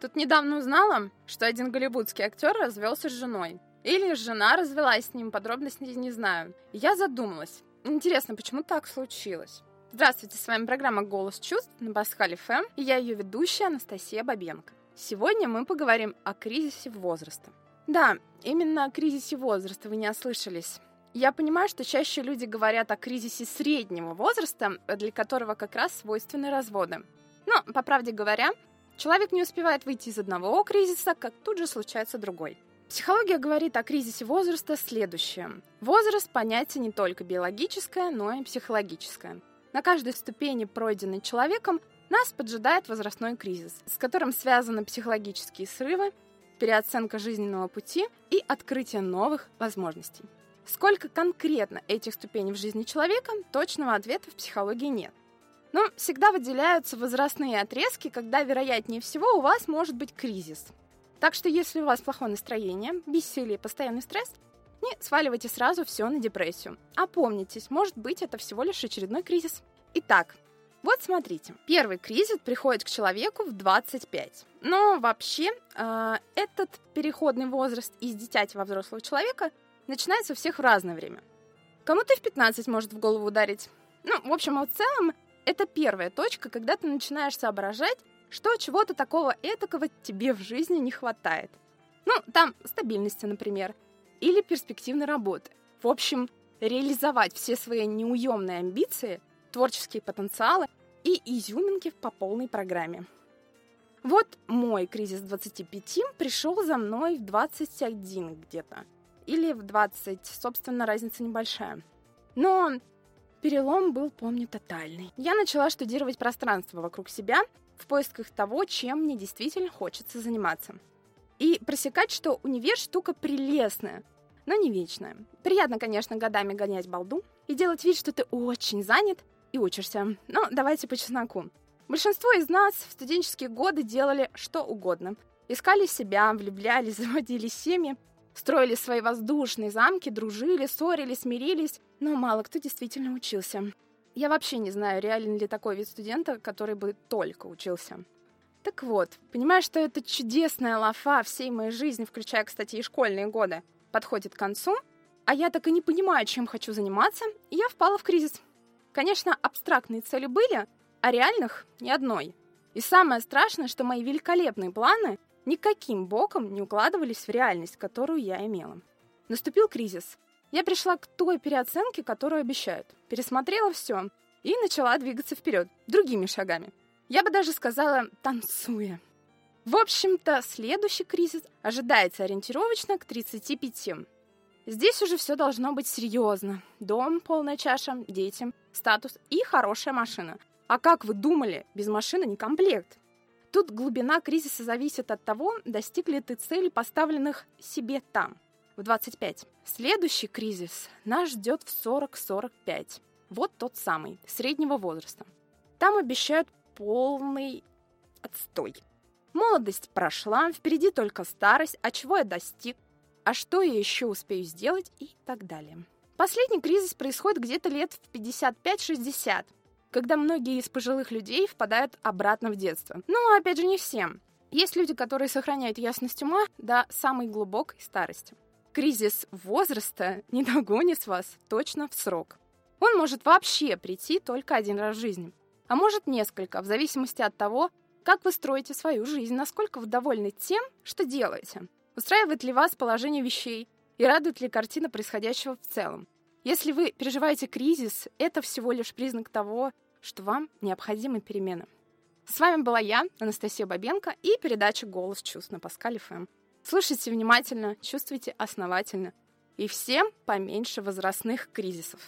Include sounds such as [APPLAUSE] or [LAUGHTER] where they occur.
Тут недавно узнала, что один голливудский актер развелся с женой. Или жена развелась с ним, подробностей не знаю. Я задумалась. Интересно, почему так случилось? Здравствуйте, с вами программа «Голос чувств» на Пасхале ФМ, и я ее ведущая Анастасия Бабенко. Сегодня мы поговорим о кризисе возраста. Да, именно о кризисе возраста вы не ослышались. Я понимаю, что чаще люди говорят о кризисе среднего возраста, для которого как раз свойственны разводы. Но, по правде говоря, человек не успевает выйти из одного кризиса, как тут же случается другой. Психология говорит о кризисе возраста следующее. Возраст – понятие не только биологическое, но и психологическое. На каждой ступени, пройденной человеком, нас поджидает возрастной кризис, с которым связаны психологические срывы, переоценка жизненного пути и открытие новых возможностей. Сколько конкретно этих ступеней в жизни человека, точного ответа в психологии нет. Но всегда выделяются возрастные отрезки, когда, вероятнее всего, у вас может быть кризис. Так что если у вас плохое настроение, бессилие постоянный стресс, не сваливайте сразу все на депрессию. Опомнитесь, может быть, это всего лишь очередной кризис. Итак, вот смотрите, первый кризис приходит к человеку в 25. Но вообще э, этот переходный возраст из дитяти во взрослого человека – начинается у всех в разное время. Кому-то в 15 может в голову ударить. Ну, в общем, а в целом, это первая точка, когда ты начинаешь соображать, что чего-то такого этакого тебе в жизни не хватает. Ну, там стабильности, например, или перспективной работы. В общем, реализовать все свои неуемные амбиции, творческие потенциалы и изюминки по полной программе. Вот мой кризис 25 пришел за мной в 21 где-то или в 20. Собственно, разница небольшая. Но перелом был, помню, тотальный. Я начала штудировать пространство вокруг себя в поисках того, чем мне действительно хочется заниматься. И просекать, что универ штука прелестная, но не вечная. Приятно, конечно, годами гонять балду и делать вид, что ты очень занят и учишься. Но давайте по чесноку. Большинство из нас в студенческие годы делали что угодно. Искали себя, влюблялись, [LAUGHS] заводили семьи, Строили свои воздушные замки, дружили, ссорились, смирились, но мало кто действительно учился. Я вообще не знаю, реален ли такой вид студента, который бы только учился. Так вот, понимая, что эта чудесная лафа всей моей жизни, включая, кстати, и школьные годы, подходит к концу, а я так и не понимаю, чем хочу заниматься, я впала в кризис. Конечно, абстрактные цели были, а реальных ни одной. И самое страшное, что мои великолепные планы никаким боком не укладывались в реальность, которую я имела. Наступил кризис. Я пришла к той переоценке, которую обещают. Пересмотрела все и начала двигаться вперед, другими шагами. Я бы даже сказала, танцуя. В общем-то, следующий кризис ожидается ориентировочно к 35. Здесь уже все должно быть серьезно. Дом, полная чаша, дети, статус и хорошая машина. А как вы думали, без машины не комплект. Тут глубина кризиса зависит от того, достигли ты цели, поставленных себе там, в 25. Следующий кризис нас ждет в 40-45. Вот тот самый, среднего возраста. Там обещают полный отстой. Молодость прошла, впереди только старость, а чего я достиг, а что я еще успею сделать и так далее. Последний кризис происходит где-то лет в 55-60 когда многие из пожилых людей впадают обратно в детство. Ну, опять же, не всем. Есть люди, которые сохраняют ясность ума до самой глубокой старости. Кризис возраста [LAUGHS] не догонит вас точно в срок. Он может вообще прийти только один раз в жизни, а может несколько, в зависимости от того, как вы строите свою жизнь, насколько вы довольны тем, что делаете. Устраивает ли вас положение вещей и радует ли картина происходящего в целом. Если вы переживаете кризис, это всего лишь признак того, что вам необходимы перемены. С вами была я, Анастасия Бабенко, и передача «Голос чувств» на Паскале ФМ. Слушайте внимательно, чувствуйте основательно. И всем поменьше возрастных кризисов.